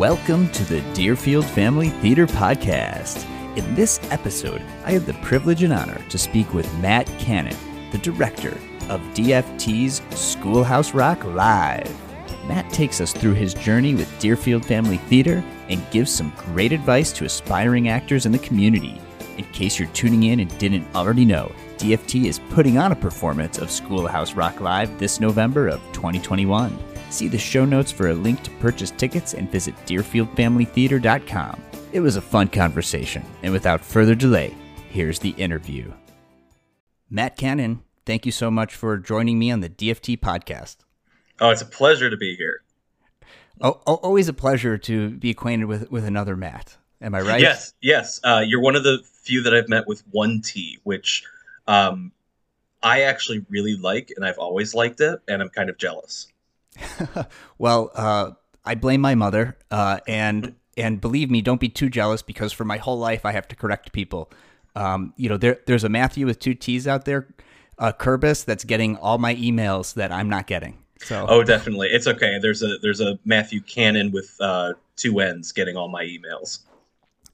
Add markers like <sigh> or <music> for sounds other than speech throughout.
Welcome to the Deerfield Family Theater Podcast. In this episode, I have the privilege and honor to speak with Matt Canon, the director of DFT's Schoolhouse Rock Live. Matt takes us through his journey with Deerfield Family Theater and gives some great advice to aspiring actors in the community. In case you're tuning in and didn't already know, DFT is putting on a performance of Schoolhouse Rock Live this November of 2021. See the show notes for a link to purchase tickets and visit DeerfieldFamilyTheater.com. It was a fun conversation, and without further delay, here's the interview. Matt Canon, thank you so much for joining me on the DFT podcast. Oh, it's a pleasure to be here. Oh, always a pleasure to be acquainted with, with another Matt. Am I right? Yes, yes. Uh, you're one of the few that I've met with one T, which um, I actually really like, and I've always liked it, and I'm kind of jealous. <laughs> well, uh, I blame my mother, uh, and and believe me, don't be too jealous because for my whole life I have to correct people. Um, you know, there there's a Matthew with two T's out there, uh, Kerbis, that's getting all my emails that I'm not getting. So oh, definitely, it's okay. There's a there's a Matthew Cannon with uh, two N's getting all my emails.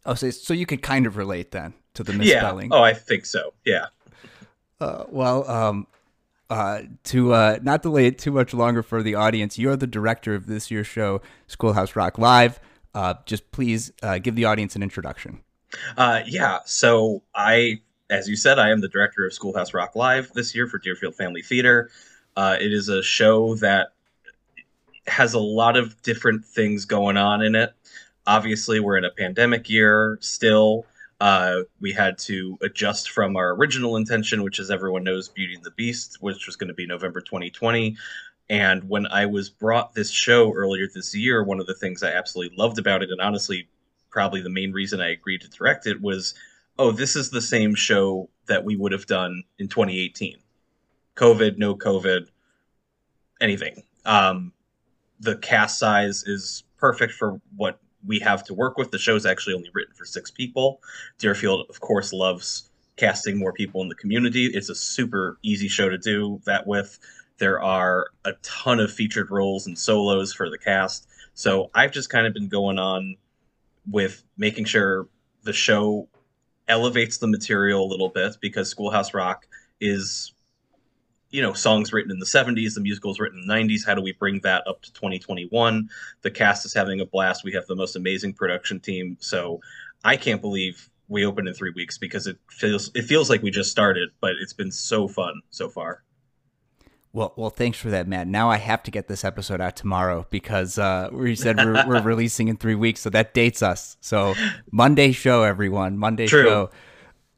Oh, so so you could kind of relate then to the misspelling. Yeah. Oh, I think so. Yeah. Uh, well, um, uh, to uh, not delay it too much longer for the audience, you're the director of this year's show, Schoolhouse Rock Live. Uh, just please uh, give the audience an introduction. Uh, yeah, so I, as you said, I am the director of Schoolhouse Rock Live this year for Deerfield Family Theater. Uh, it is a show that has a lot of different things going on in it. Obviously, we're in a pandemic year still uh, we had to adjust from our original intention, which, as everyone knows, Beauty and the Beast, which was going to be November 2020. And when I was brought this show earlier this year, one of the things I absolutely loved about it, and honestly, probably the main reason I agreed to direct it, was oh, this is the same show that we would have done in 2018. COVID, no COVID, anything. Um, the cast size is perfect for what we have to work with. The show's actually only written for six people. Deerfield, of course, loves casting more people in the community. It's a super easy show to do that with. There are a ton of featured roles and solos for the cast. So I've just kind of been going on with making sure the show elevates the material a little bit because Schoolhouse Rock is you know songs written in the 70s the musicals written in the 90s how do we bring that up to 2021 the cast is having a blast we have the most amazing production team so i can't believe we opened in three weeks because it feels it feels like we just started but it's been so fun so far well, well, thanks for that, Matt. Now I have to get this episode out tomorrow because uh, we said we're, we're <laughs> releasing in three weeks, so that dates us. So Monday show, everyone, Monday True. show.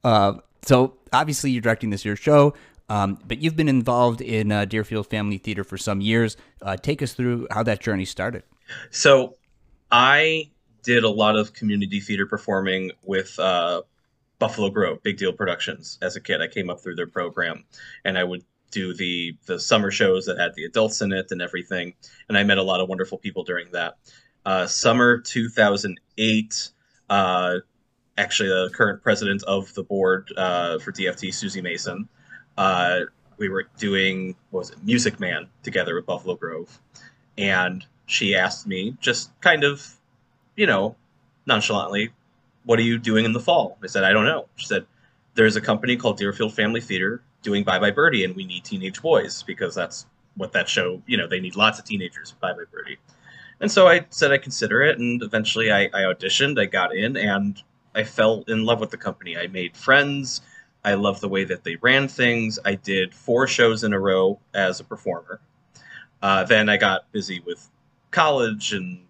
Uh, so obviously you're directing this year's show. Um, but you've been involved in uh, Deerfield Family Theater for some years. Uh, take us through how that journey started. So, I did a lot of community theater performing with uh, Buffalo Grove, Big Deal Productions. As a kid, I came up through their program, and I would do the the summer shows that had the adults in it and everything. And I met a lot of wonderful people during that. Uh, summer 2008 uh, actually the current president of the board uh, for DFT, Susie Mason, uh, we were doing what was it Music Man together with Buffalo Grove, and she asked me just kind of, you know, nonchalantly, "What are you doing in the fall?" I said, "I don't know." She said, "There's a company called Deerfield Family Theater doing Bye Bye Birdie, and we need teenage boys because that's what that show. You know, they need lots of teenagers. Bye Bye Birdie." And so I said I'd consider it, and eventually I, I auditioned. I got in, and I fell in love with the company. I made friends. I love the way that they ran things. I did four shows in a row as a performer. Uh, then I got busy with college and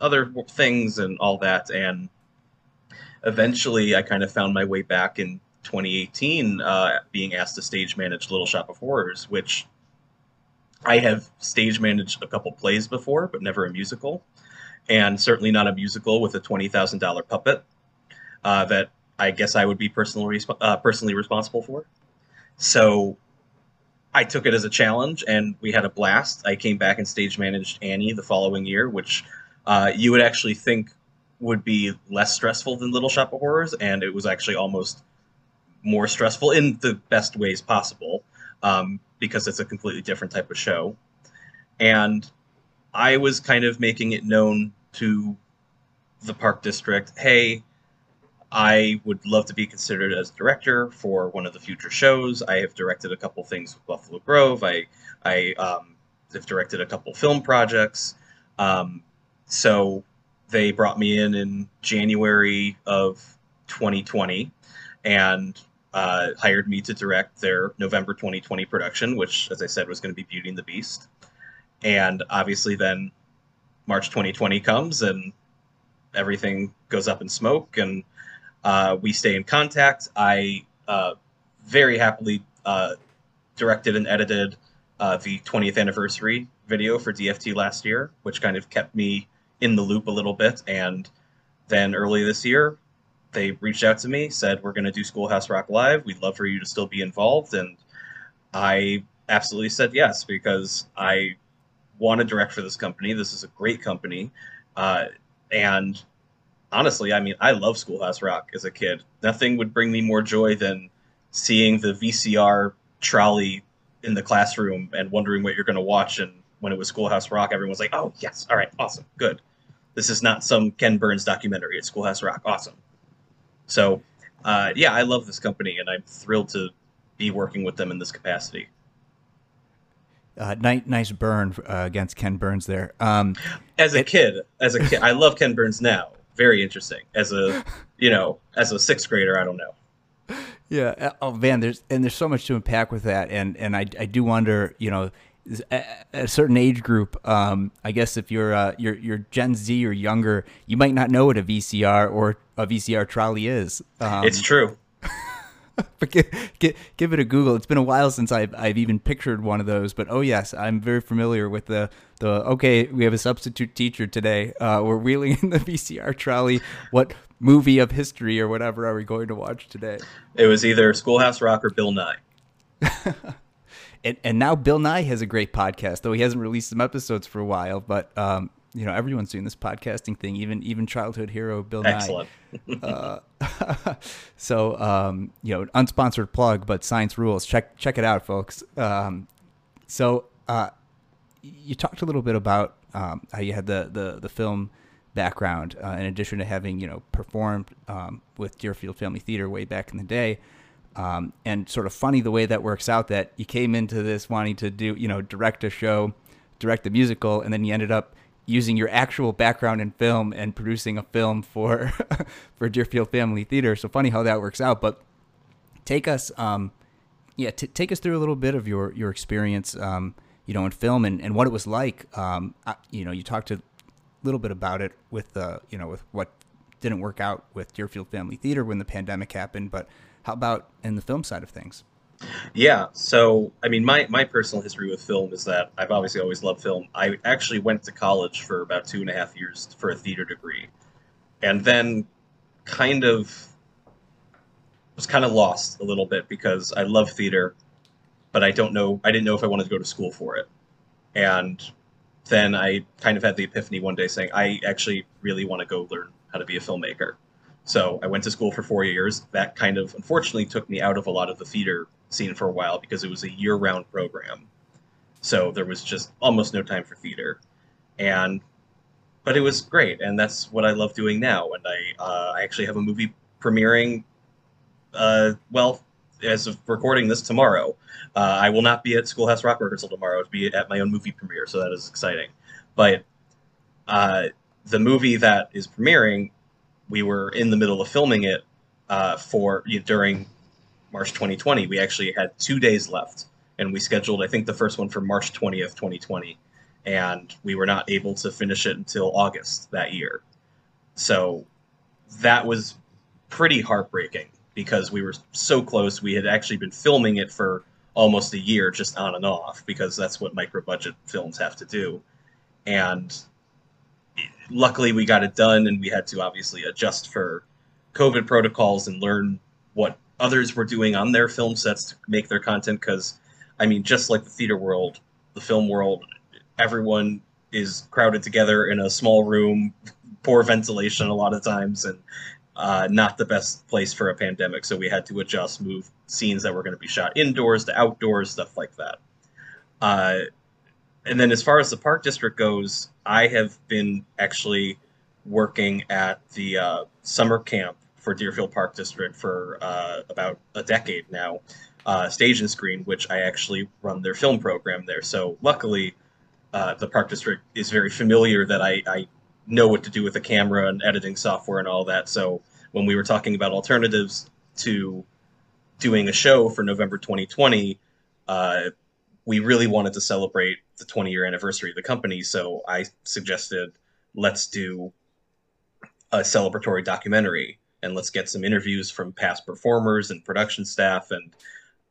other things and all that. And eventually I kind of found my way back in 2018 uh, being asked to stage manage Little Shop of Horrors, which I have stage managed a couple plays before, but never a musical. And certainly not a musical with a $20,000 puppet uh, that I guess I would be personally uh, personally responsible for. So I took it as a challenge, and we had a blast. I came back and stage managed Annie the following year, which uh, you would actually think would be less stressful than Little Shop of Horrors, and it was actually almost more stressful in the best ways possible um, because it's a completely different type of show. And I was kind of making it known to the park district, hey, I would love to be considered as director for one of the future shows. I have directed a couple things with Buffalo Grove. I I um, have directed a couple film projects. Um, so they brought me in in January of 2020 and uh, hired me to direct their November 2020 production, which, as I said, was going to be Beauty and the Beast. And obviously, then March 2020 comes and everything goes up in smoke and uh, we stay in contact. I uh, very happily uh, directed and edited uh, the 20th anniversary video for DFT last year, which kind of kept me in the loop a little bit. And then early this year, they reached out to me, said, We're going to do Schoolhouse Rock Live. We'd love for you to still be involved. And I absolutely said yes because I want to direct for this company. This is a great company. Uh, and honestly, I mean, I love Schoolhouse Rock as a kid. Nothing would bring me more joy than seeing the VCR trolley in the classroom and wondering what you're going to watch. And when it was Schoolhouse Rock, everyone was like, "Oh yes, all right, awesome, good." This is not some Ken Burns documentary. It's Schoolhouse Rock, awesome. So, uh, yeah, I love this company, and I'm thrilled to be working with them in this capacity. Uh, nice, nice burn uh, against Ken Burns there. Um, as a it, kid, as a kid, I love Ken Burns now very interesting. As a you know, as a sixth grader, I don't know. Yeah. Uh, oh man, there's and there's so much to unpack with that, and and I I do wonder, you know, a certain age group, um, I guess if you're uh, you're you're Gen Z or younger, you might not know what a VCR or a VCR trolley is. Um, it's true. <laughs> but give, give, give, it a Google. It's been a while since I've, I've even pictured one of those. But oh yes, I'm very familiar with the the. Okay, we have a substitute teacher today. Uh, we're wheeling in the <laughs> VCR trolley. What movie of history or whatever are we going to watch today? It was either Schoolhouse Rock or Bill Nye. <laughs> and, and now Bill Nye has a great podcast, though he hasn't released some episodes for a while. But um, you know everyone's doing this podcasting thing even even childhood hero bill excellent. Uh, <laughs> so um, you know unsponsored plug but science rules. Check check it out folks. Um, so uh, you talked a little bit about um, how you had the the, the film background uh, in addition to having you know performed um, with deerfield family theater way back in the day. Um, and sort of funny the way that works out that you came into this wanting to do you know direct a show direct the musical and then you ended up using your actual background in film and producing a film for <laughs> for Deerfield Family Theater. So funny how that works out. But take us, um, yeah, t- take us through a little bit of your your experience, um, you know, in film and, and what it was like. Um, I, you know, you talked a little bit about it with the, you know, with what didn't work out with Deerfield Family Theater when the pandemic happened. But how about in the film side of things? Yeah. So, I mean, my, my personal history with film is that I've obviously always loved film. I actually went to college for about two and a half years for a theater degree. And then kind of was kind of lost a little bit because I love theater, but I don't know, I didn't know if I wanted to go to school for it. And then I kind of had the epiphany one day saying, I actually really want to go learn how to be a filmmaker. So I went to school for four years. That kind of unfortunately took me out of a lot of the theater scene for a while because it was a year round program. So there was just almost no time for theater. And but it was great, and that's what I love doing now. And I uh, I actually have a movie premiering. Uh, well, as of recording this tomorrow, uh, I will not be at Schoolhouse Rock rehearsal tomorrow. To be at my own movie premiere, so that is exciting. But uh, the movie that is premiering, we were in the middle of filming it uh, for you know, during March 2020, we actually had two days left, and we scheduled I think the first one for March 20th, 2020, and we were not able to finish it until August that year. So that was pretty heartbreaking because we were so close. We had actually been filming it for almost a year, just on and off, because that's what micro budget films have to do. And luckily, we got it done, and we had to obviously adjust for COVID protocols and learn what others were doing on their film sets to make their content because i mean just like the theater world the film world everyone is crowded together in a small room poor ventilation a lot of times and uh, not the best place for a pandemic so we had to adjust move scenes that were going to be shot indoors to outdoors stuff like that. Uh, and then as far as the park district goes i have been actually working at the uh, summer camp for Deerfield Park District for uh, about a decade now, uh, Stage and Screen, which I actually run their film program there. So luckily, uh, the Park District is very familiar that I, I know what to do with the camera and editing software and all that. So when we were talking about alternatives to doing a show for November 2020, uh, we really wanted to celebrate the 20 year anniversary of the company. So I suggested let's do a celebratory documentary and let's get some interviews from past performers and production staff. And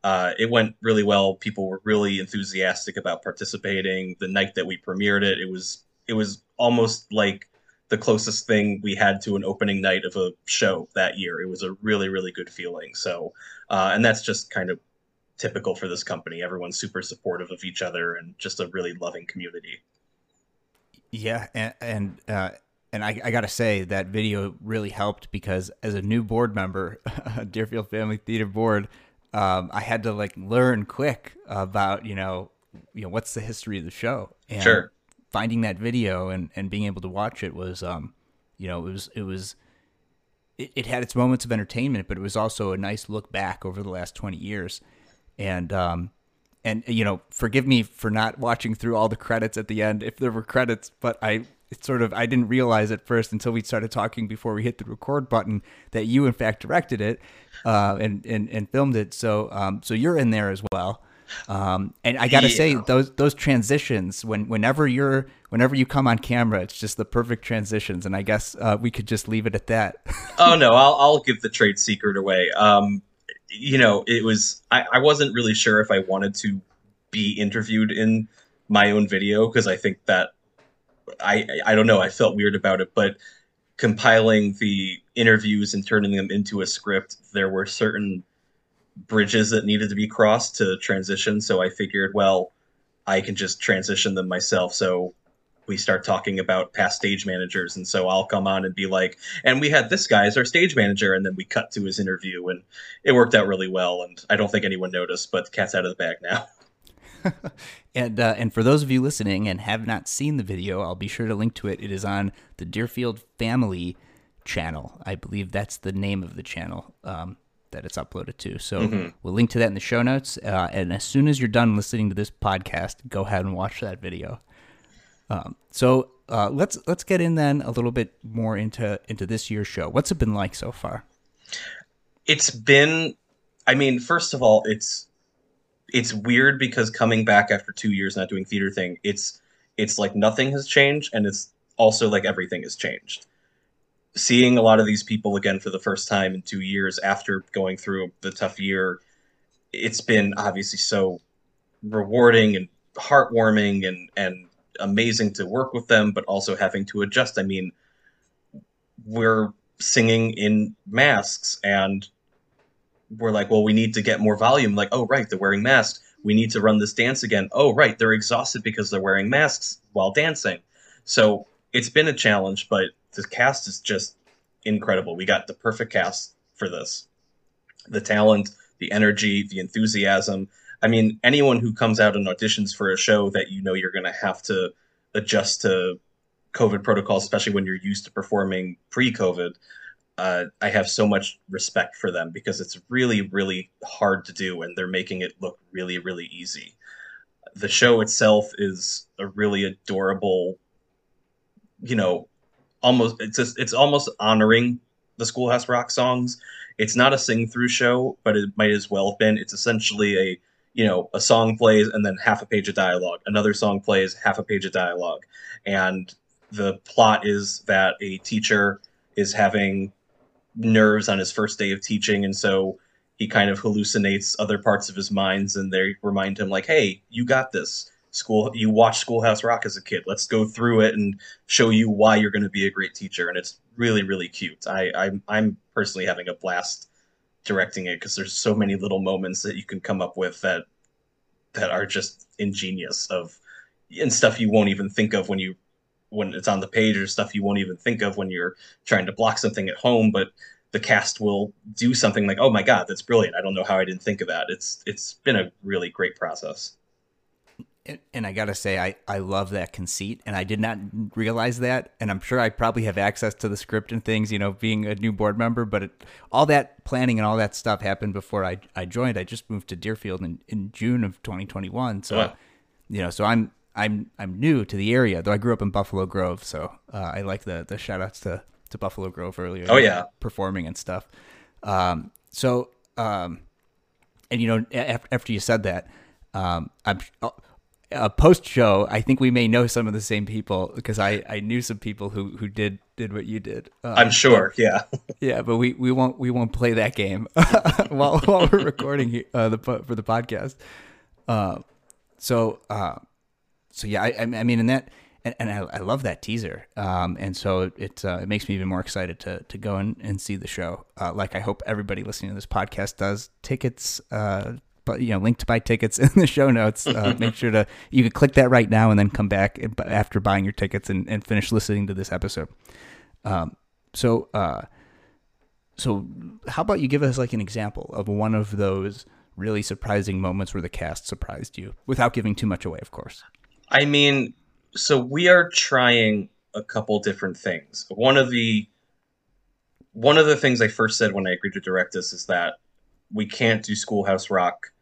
uh, it went really well. People were really enthusiastic about participating. The night that we premiered it, it was it was almost like the closest thing we had to an opening night of a show that year. It was a really, really good feeling. So, uh, and that's just kind of typical for this company. Everyone's super supportive of each other and just a really loving community. Yeah, and and, uh, and I, I got to say that video really helped because as a new board member, <laughs> Deerfield Family Theater Board, um, I had to like learn quick about you know you know what's the history of the show. And, sure finding that video and, and being able to watch it was, um, you know, it was, it was, it, it had its moments of entertainment, but it was also a nice look back over the last 20 years. And, um, and you know, forgive me for not watching through all the credits at the end if there were credits, but I it's sort of I didn't realize at first until we started talking before we hit the record button that you in fact directed it uh, and, and and filmed it. So um, so you're in there as well. Um, and I got to yeah. say those those transitions when whenever you're whenever you come on camera, it's just the perfect transitions. And I guess uh, we could just leave it at that. <laughs> oh no, I'll I'll give the trade secret away. Um, you know, it was I, I wasn't really sure if I wanted to be interviewed in my own video because I think that I I don't know I felt weird about it, but compiling the interviews and turning them into a script, there were certain bridges that needed to be crossed to transition. So I figured, well, I can just transition them myself. So we start talking about past stage managers. And so I'll come on and be like, and we had this guy as our stage manager. And then we cut to his interview and it worked out really well. And I don't think anyone noticed, but the cat's out of the bag now. <laughs> <laughs> and uh, and for those of you listening and have not seen the video, I'll be sure to link to it. It is on the Deerfield Family channel. I believe that's the name of the channel. Um, that it's uploaded to. So mm-hmm. we'll link to that in the show notes. Uh, and as soon as you're done listening to this podcast, go ahead and watch that video. Um, so uh, let's let's get in then a little bit more into into this year's show. What's it been like so far? It's been, I mean, first of all, it's it's weird because coming back after two years not doing theater thing, it's it's like nothing has changed, and it's also like everything has changed seeing a lot of these people again for the first time in two years after going through the tough year, it's been obviously so rewarding and heartwarming and and amazing to work with them, but also having to adjust. I mean, we're singing in masks and we're like, well, we need to get more volume. Like, oh, right, they're wearing masks. We need to run this dance again. Oh, right, they're exhausted because they're wearing masks while dancing. So it's been a challenge, but the cast is just incredible. We got the perfect cast for this. The talent, the energy, the enthusiasm. I mean, anyone who comes out and auditions for a show that you know you're going to have to adjust to COVID protocols, especially when you're used to performing pre-COVID, uh, I have so much respect for them because it's really, really hard to do, and they're making it look really, really easy. The show itself is a really adorable, you know, almost it's just, it's almost honoring the Schoolhouse Rock songs. It's not a sing through show, but it might as well have been. It's essentially a you know a song plays and then half a page of dialogue. Another song plays, half a page of dialogue, and the plot is that a teacher is having nerves on his first day of teaching, and so he kind of hallucinates other parts of his minds, and they remind him like, "Hey, you got this." school you watch schoolhouse rock as a kid. Let's go through it and show you why you're going to be a great teacher. And it's really really cute. I i'm, I'm personally having a blast directing it because there's so many little moments that you can come up with that that are just ingenious of and stuff you won't even think of when you when it's on the page or stuff you won't even think of when you're trying to block something at home but the cast will do something like oh my god that's brilliant i don't know how i didn't think of that it's it's been a really great process and I gotta say, I, I love that conceit, and I did not realize that. And I'm sure I probably have access to the script and things, you know, being a new board member. But it, all that planning and all that stuff happened before I, I joined. I just moved to Deerfield in, in June of 2021, so wow. you know, so I'm I'm I'm new to the area, though I grew up in Buffalo Grove. So uh, I like the the shout outs to to Buffalo Grove earlier. Oh yeah, performing and stuff. Um, so um, and you know, after, you said that, um, I'm uh, post show, I think we may know some of the same people because I, I knew some people who, who did did what you did. Um, I'm sure, yeah, <laughs> yeah, but we, we won't we won't play that game <laughs> while while we're recording uh, the for the podcast. Uh, so uh, so yeah, I, I mean, and that and, and I, I love that teaser, um, and so it it, uh, it makes me even more excited to to go and, and see the show. Uh, like I hope everybody listening to this podcast does. Tickets uh, but you know, link to buy tickets <laughs> in the show notes. Uh, <laughs> make sure to you can click that right now and then come back after buying your tickets and, and finish listening to this episode. Um, so, uh, so how about you give us like an example of one of those really surprising moments where the cast surprised you, without giving too much away, of course. I mean, so we are trying a couple different things. One of the one of the things I first said when I agreed to direct this is that we can't do Schoolhouse Rock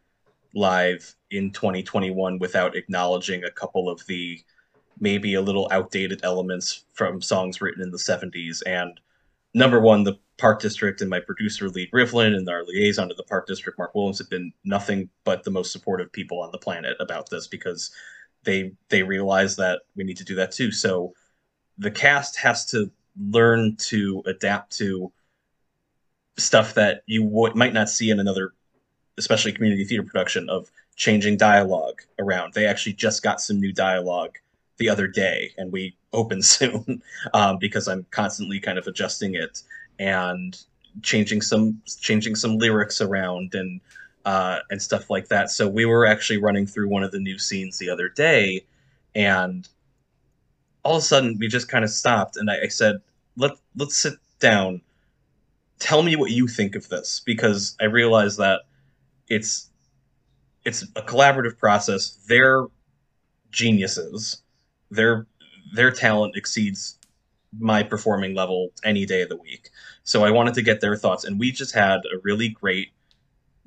live in 2021 without acknowledging a couple of the maybe a little outdated elements from songs written in the 70s. And number one, the Park District and my producer, Lee Rivlin, and our liaison to the Park District, Mark Williams, have been nothing but the most supportive people on the planet about this because they they realize that we need to do that too. So the cast has to learn to adapt to stuff that you w- might not see in another, especially community theater production of changing dialogue around. They actually just got some new dialogue the other day, and we open <laughs> soon um, because I'm constantly kind of adjusting it and changing some changing some lyrics around and uh, and stuff like that. So we were actually running through one of the new scenes the other day, and all of a sudden we just kind of stopped, and I, I said, "Let let's sit down tell me what you think of this because I realize that it's it's a collaborative process. They're geniuses. Their their talent exceeds my performing level any day of the week. So I wanted to get their thoughts and we just had a really great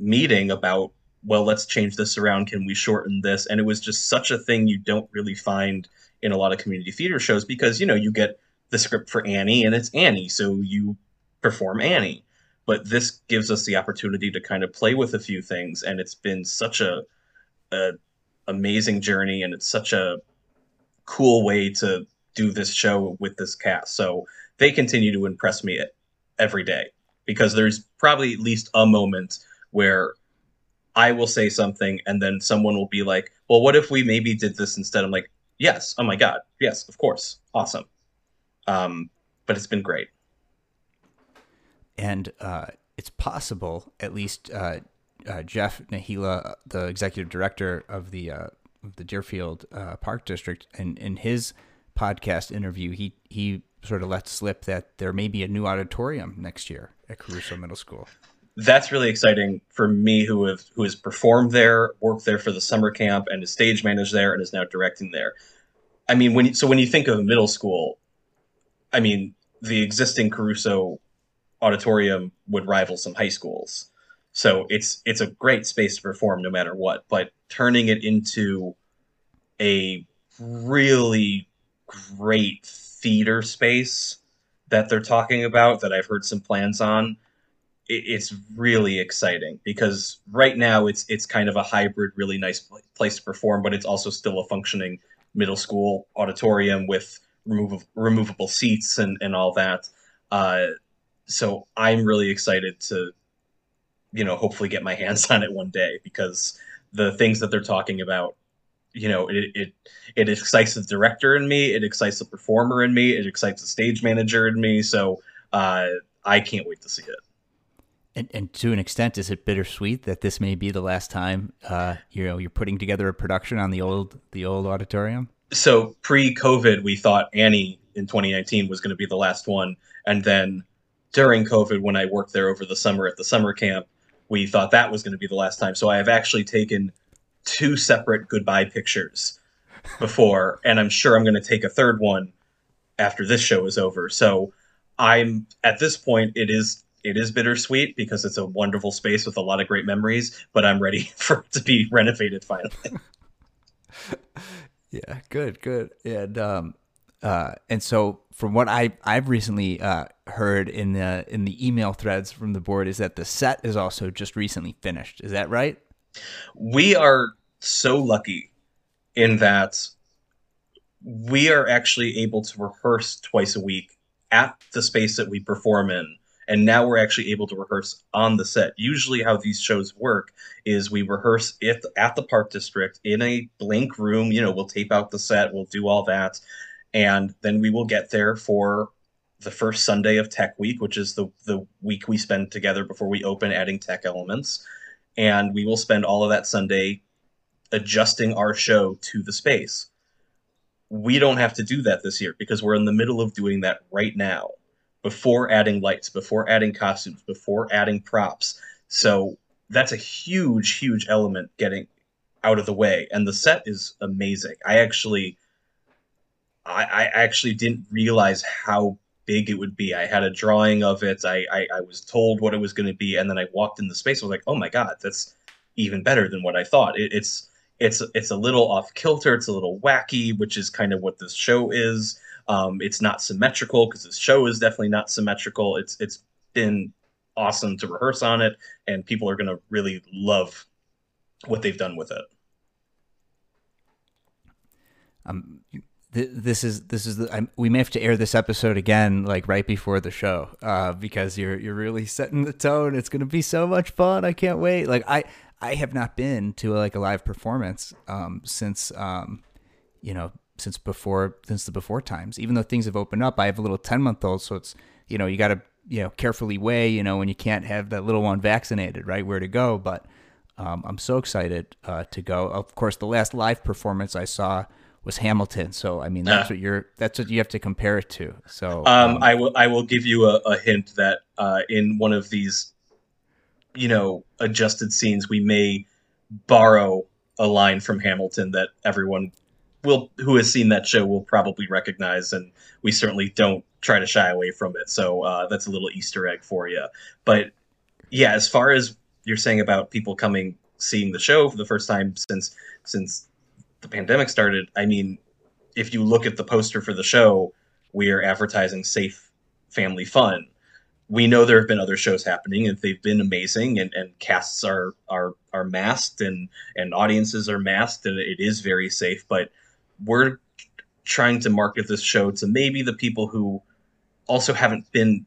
meeting about well, let's change this around. Can we shorten this? And it was just such a thing you don't really find in a lot of community theater shows because, you know, you get the script for Annie and it's Annie. So you perform Annie. But this gives us the opportunity to kind of play with a few things, and it's been such a, a amazing journey, and it's such a cool way to do this show with this cast. So they continue to impress me every day because there's probably at least a moment where I will say something and then someone will be like, "Well, what if we maybe did this instead?" I'm like, "Yes, oh my god, yes, of course, awesome." Um, but it's been great and uh, it's possible, at least uh, uh, Jeff Nehila, the executive director of the uh, the Deerfield uh, Park District, and in his podcast interview, he he sort of let slip that there may be a new auditorium next year at Caruso Middle School. That's really exciting for me, who have who has performed there, worked there for the summer camp, and is stage managed there, and is now directing there. I mean, when so when you think of middle school, I mean, the existing Caruso auditorium would rival some high schools. So it's it's a great space to perform no matter what. But turning it into a really great theater space that they're talking about that I've heard some plans on, it's really exciting because right now it's it's kind of a hybrid, really nice place to perform, but it's also still a functioning middle school auditorium with removable removable seats and and all that. Uh, so I'm really excited to, you know, hopefully get my <laughs> hands on it one day because the things that they're talking about, you know, it it it excites the director in me, it excites the performer in me, it excites the stage manager in me. So uh, I can't wait to see it. And, and to an extent, is it bittersweet that this may be the last time uh, you know you're putting together a production on the old the old auditorium? So pre-COVID, we thought Annie in 2019 was going to be the last one, and then during COVID when I worked there over the summer at the summer camp, we thought that was going to be the last time. So I have actually taken two separate goodbye pictures before, <laughs> and I'm sure I'm going to take a third one after this show is over. So I'm at this point, it is it is bittersweet because it's a wonderful space with a lot of great memories, but I'm ready <laughs> for it to be renovated finally. <laughs> yeah, good, good. And um uh and so from what I I've recently uh heard in the in the email threads from the board is that the set is also just recently finished. Is that right? We are so lucky in that we are actually able to rehearse twice a week at the space that we perform in and now we're actually able to rehearse on the set. Usually how these shows work is we rehearse at the park district in a blank room you know we'll tape out the set we'll do all that and then we will get there for the first sunday of tech week which is the, the week we spend together before we open adding tech elements and we will spend all of that sunday adjusting our show to the space. We don't have to do that this year because we're in the middle of doing that right now before adding lights, before adding costumes, before adding props. So that's a huge, huge element getting out of the way. And the set is amazing. I actually I, I actually didn't realize how big it would be. I had a drawing of it. I, I, I was told what it was going to be, and then I walked in the space. I was like, "Oh my god, that's even better than what I thought." It, it's it's it's a little off kilter. It's a little wacky, which is kind of what this show is. Um, it's not symmetrical because the show is definitely not symmetrical. It's it's been awesome to rehearse on it, and people are going to really love what they've done with it. Um, this is this is the, we may have to air this episode again like right before the show uh, because you're you're really setting the tone. It's going to be so much fun. I can't wait. Like I I have not been to a, like a live performance um, since um, you know since before since the before times. Even though things have opened up, I have a little ten month old, so it's you know you got to you know carefully weigh you know when you can't have that little one vaccinated, right? Where to go? But um, I'm so excited uh, to go. Of course, the last live performance I saw was Hamilton. So I mean that's what you're that's what you have to compare it to. So um, um, I will I will give you a, a hint that uh, in one of these you know adjusted scenes we may borrow a line from Hamilton that everyone will who has seen that show will probably recognize and we certainly don't try to shy away from it. So uh, that's a little easter egg for you but yeah as far as you're saying about people coming seeing the show for the first time since since the pandemic started i mean if you look at the poster for the show we are advertising safe family fun. We know there have been other shows happening and they've been amazing and, and casts are are are masked and and audiences are masked and it is very safe but we're trying to market this show to maybe the people who also haven't been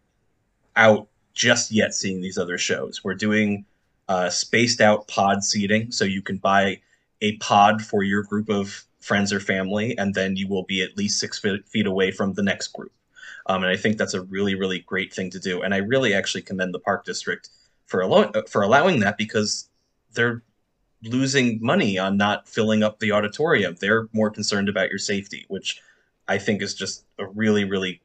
out just yet seeing these other shows. We're doing uh, spaced out pod seating. So you can buy a pod for your group of friends or family and then you will be at least six feet away from the next group. Um, and I think that's a really, really great thing to do. And I really actually commend the park district for allow- for allowing that because they're losing money on not filling up the auditorium. They're more concerned about your safety, which I think is just a really, really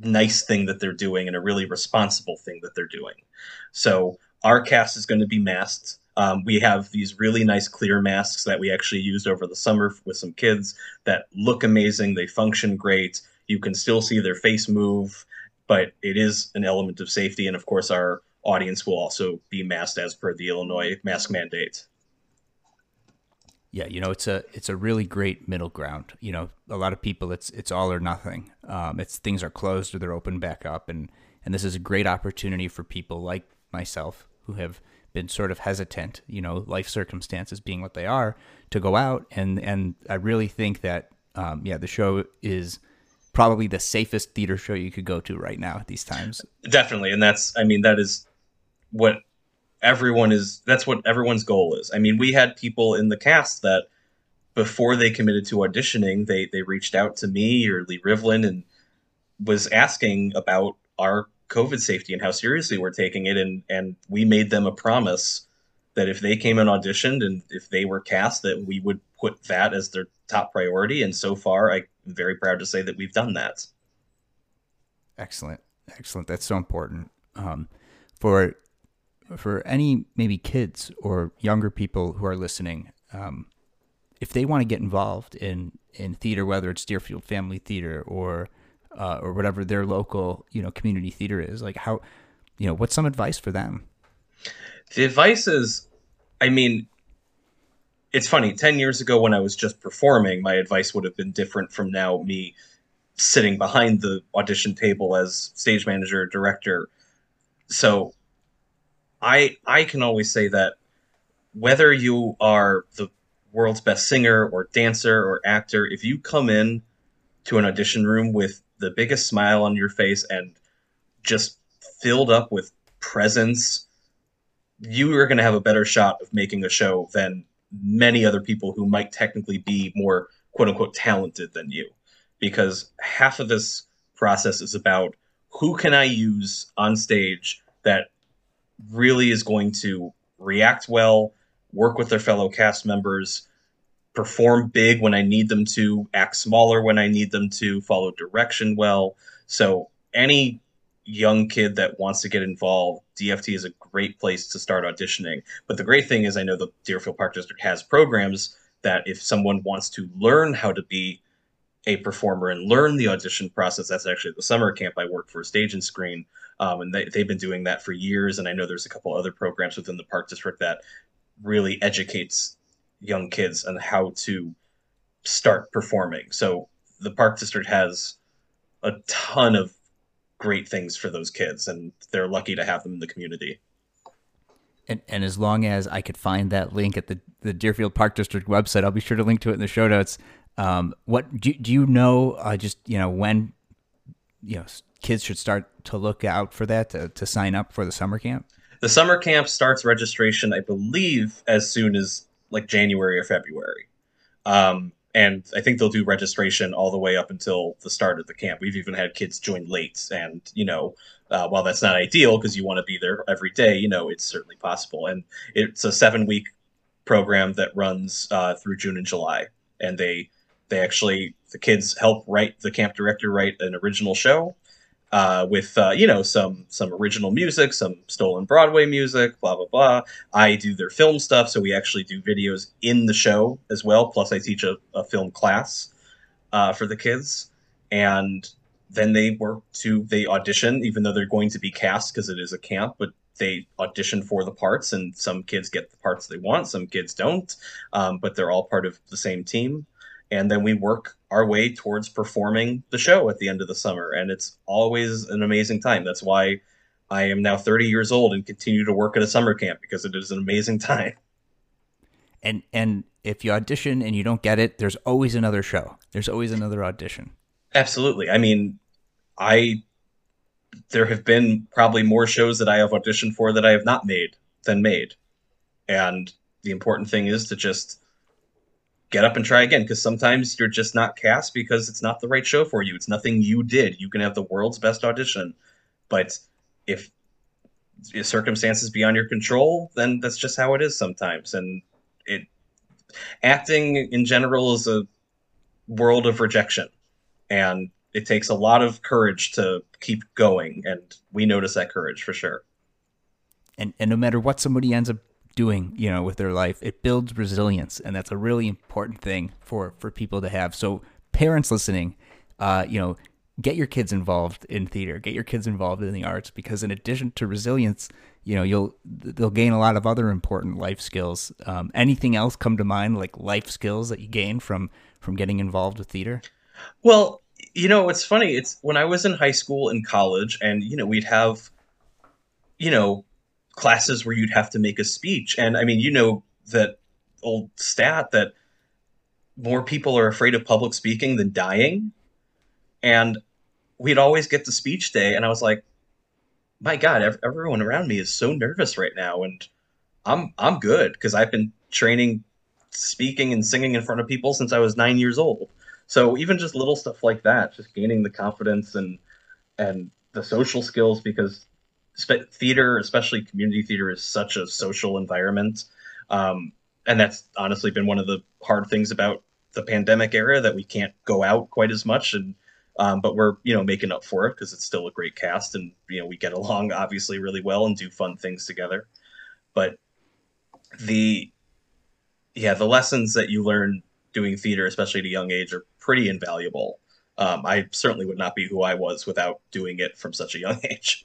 nice thing that they're doing and a really responsible thing that they're doing. So our cast is going to be masked. Um, we have these really nice clear masks that we actually used over the summer with some kids that look amazing. They function great. You can still see their face move, but it is an element of safety. And of course, our audience will also be masked as per the Illinois mask mandate. Yeah, you know, it's a it's a really great middle ground. You know, a lot of people it's it's all or nothing. Um, it's things are closed or they're open back up, and and this is a great opportunity for people like myself who have been sort of hesitant, you know, life circumstances being what they are, to go out and and I really think that um, yeah, the show is probably the safest theater show you could go to right now at these times. Definitely, and that's I mean that is what everyone is that's what everyone's goal is. I mean, we had people in the cast that before they committed to auditioning, they they reached out to me or Lee Rivlin and was asking about our COVID safety and how seriously we're taking it. And and we made them a promise that if they came and auditioned and if they were cast that we would put that as their top priority. And so far i'm very proud to say that we've done that. Excellent. Excellent. That's so important. Um, for for any maybe kids or younger people who are listening, um, if they want to get involved in in theater, whether it's Deerfield Family Theater or uh, or whatever their local you know community theater is, like how you know what's some advice for them? The advice is, I mean, it's funny. Ten years ago, when I was just performing, my advice would have been different from now. Me sitting behind the audition table as stage manager, director. So, I I can always say that whether you are the world's best singer or dancer or actor, if you come in to an audition room with the biggest smile on your face and just filled up with presence, you are going to have a better shot of making a show than many other people who might technically be more quote unquote talented than you. Because half of this process is about who can I use on stage that really is going to react well, work with their fellow cast members, perform big when I need them to, act smaller when I need them to, follow direction well. So any young kid that wants to get involved, DFT is a great place to start auditioning. But the great thing is I know the Deerfield Park District has programs that if someone wants to learn how to be a performer and learn the audition process, that's actually the summer camp I work for Stage and Screen. Um, and they, they've been doing that for years. And I know there's a couple other programs within the park district that really educates young kids on how to start performing. So the park district has a ton of great things for those kids, and they're lucky to have them in the community. And, and as long as I could find that link at the, the Deerfield Park District website, I'll be sure to link to it in the show notes. Um, what do, do you know? Uh, just you know when you know kids should start to look out for that to, to sign up for the summer camp. The summer camp starts registration, I believe, as soon as like January or February. Um, and I think they'll do registration all the way up until the start of the camp. We've even had kids join late, and you know, uh, while that's not ideal because you want to be there every day, you know, it's certainly possible. And it's a seven-week program that runs uh, through June and July, and they they actually the kids help write the camp director write an original show uh, with uh, you know some some original music, some stolen Broadway music, blah blah blah. I do their film stuff, so we actually do videos in the show as well. Plus, I teach a, a film class uh, for the kids, and then they work to they audition, even though they're going to be cast because it is a camp, but they audition for the parts, and some kids get the parts they want, some kids don't, um, but they're all part of the same team and then we work our way towards performing the show at the end of the summer. And it's always an amazing time. That's why i am now 30 years old and continue to work at a summer camp because it is an amazing <laughs> time. And and if you audition and you don't get it there's always another show. There's always another audition. Absolutely. I mean i there have been probably more shows that i have auditioned for that i have not made than made. And the important thing is to just get up and try again because sometimes you're just not cast because it's not the right show for you. It's nothing you did. You can have the world's best audition, but if, if circumstances beyond your control, then that's just how it is sometimes. And it acting in general is a world of rejection, and it takes a lot of courage to keep going. And we notice that courage for sure. And and no matter what somebody ends up doing, you know, with their life. It builds resilience, and that's a really important thing for for people to have. So, parents listening, uh, you know, get your kids involved in theater, get your kids involved in the arts, because in addition to resilience, you know, you'll they'll gain a lot of other important life skills. Um, anything else come to mind, like life skills that you gain from from getting involved with theater? Well, you know, it's funny. It's when I was in high school and college, and you know, we'd have, you know, classes where you'd have to make a speech. And I mean, you know that old stat that more people are afraid of public speaking than dying. And we'd always get to speech day, and I was like, my God, everyone around me is so nervous right now, and I'm I'm good because I've been training speaking and singing in front of people since I was nine years old. So even just little stuff like that, just gaining the confidence and and the social skills because theater, especially community theater, is such a social environment, um, and that's honestly been one of the hard things about the pandemic era that we can't go out quite as much and um, but we're you know making up for it because it's still a great cast and you know we get along <laughs> obviously really well and do fun things together but the yeah the lessons that you learn doing theater, especially at a young age, are pretty invaluable. Um, I certainly would not be who I was without doing it from such a young <laughs> age.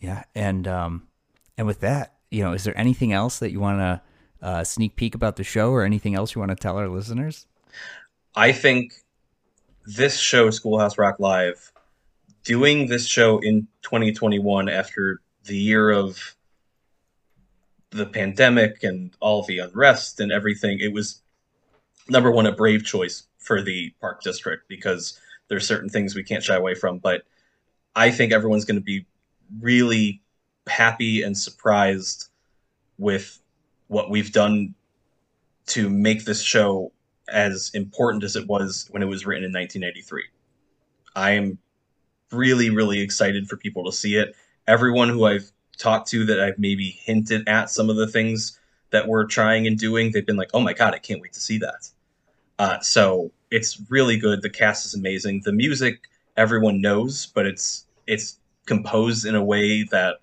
Yeah, and um, and with that, you know, is there anything else that you want to uh, sneak peek about the show, or anything else you want to tell our listeners? I think this show, Schoolhouse Rock Live, doing this show in 2021 after the year of the pandemic and all the unrest and everything, it was number one a brave choice for the park district because there's certain things we can't shy away from. But I think everyone's going to be really happy and surprised with what we've done to make this show as important as it was when it was written in 1983. I am really, really excited for people to see it. Everyone who I've talked to that I've maybe hinted at some of the things that we're trying and doing, they've been like, oh my God, I can't wait to see that. Uh, so it's really good. The cast is amazing. The music everyone knows, but it's it's composed in a way that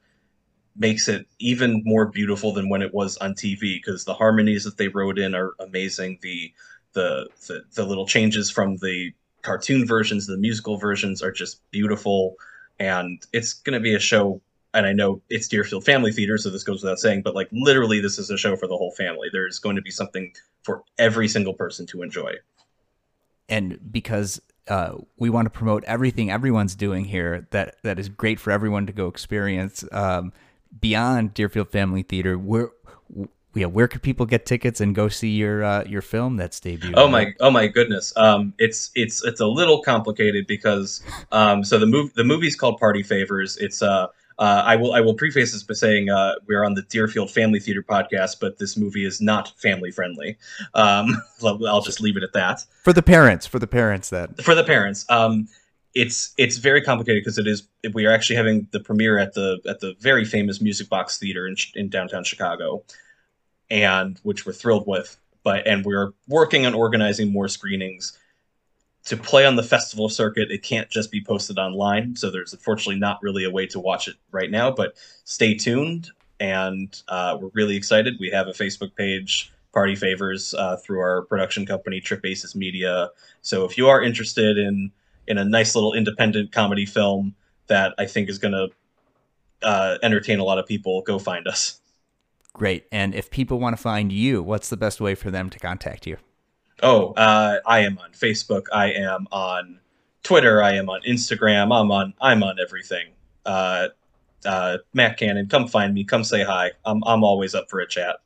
makes it even more beautiful than when it was on TV because the harmonies that they wrote in are amazing. The the, the the little changes from the cartoon versions, the musical versions are just beautiful, and it's going to be a show. And I know it's Deerfield Family Theater, so this goes without saying, but like literally, this is a show for the whole family. There's going to be something for every single person to enjoy. And because uh, we want to promote everything everyone's doing here, that that is great for everyone to go experience. Um, beyond Deerfield Family Theater, where yeah, where could people get tickets and go see your uh, your film that's debuted? Oh my, oh my goodness! Um, it's it's it's a little complicated because um, so the movie the movie's called Party Favors. It's uh, uh, I will I will preface this by saying uh, we're on the Deerfield Family Theater podcast, but this movie is not family friendly. Um, <laughs> I'll just leave it at that. For the parents, for the parents that for the parents. Um, it's it's very complicated because it is we are actually having the premiere at the at the very famous Music Box Theater in, in downtown Chicago and which we're thrilled with. But and we're working on organizing more screenings to play on the festival circuit. It can't just be posted online, so there's unfortunately not really a way to watch it right now. But stay tuned, and uh, we're really excited. We have a Facebook page, Party Favors, uh, through our production company Trip Aces Media. So if you are interested in in a nice little independent comedy film that I think is going to uh, entertain a lot of people, go find us. Great. And if people want to find you, what's the best way for them to contact you? Oh, uh, I am on Facebook. I am on Twitter. I am on Instagram. I'm on. I'm on everything. Uh, uh, Matt Canon, come find me. Come say hi. I'm. I'm always up for a chat.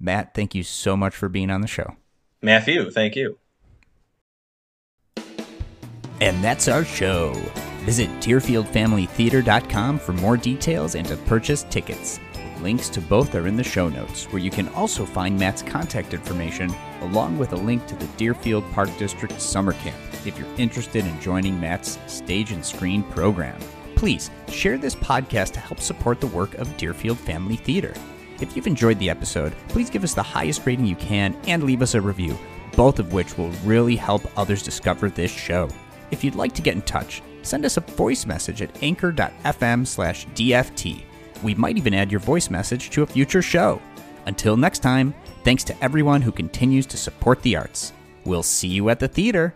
Matt, thank you so much for being on the show. Matthew, thank you. And that's our show. Visit DeerfieldFamilyTheater.com for more details and to purchase tickets. Links to both are in the show notes, where you can also find Matt's contact information, along with a link to the Deerfield Park District Summer Camp if you're interested in joining Matt's stage and screen program. Please share this podcast to help support the work of Deerfield Family Theater. If you've enjoyed the episode, please give us the highest rating you can and leave us a review, both of which will really help others discover this show. If you'd like to get in touch, send us a voice message at anchor.fm slash DFT we might even add your voice message to a future show. Until next time, thanks to everyone who continues to support the arts. We'll see you at the theater.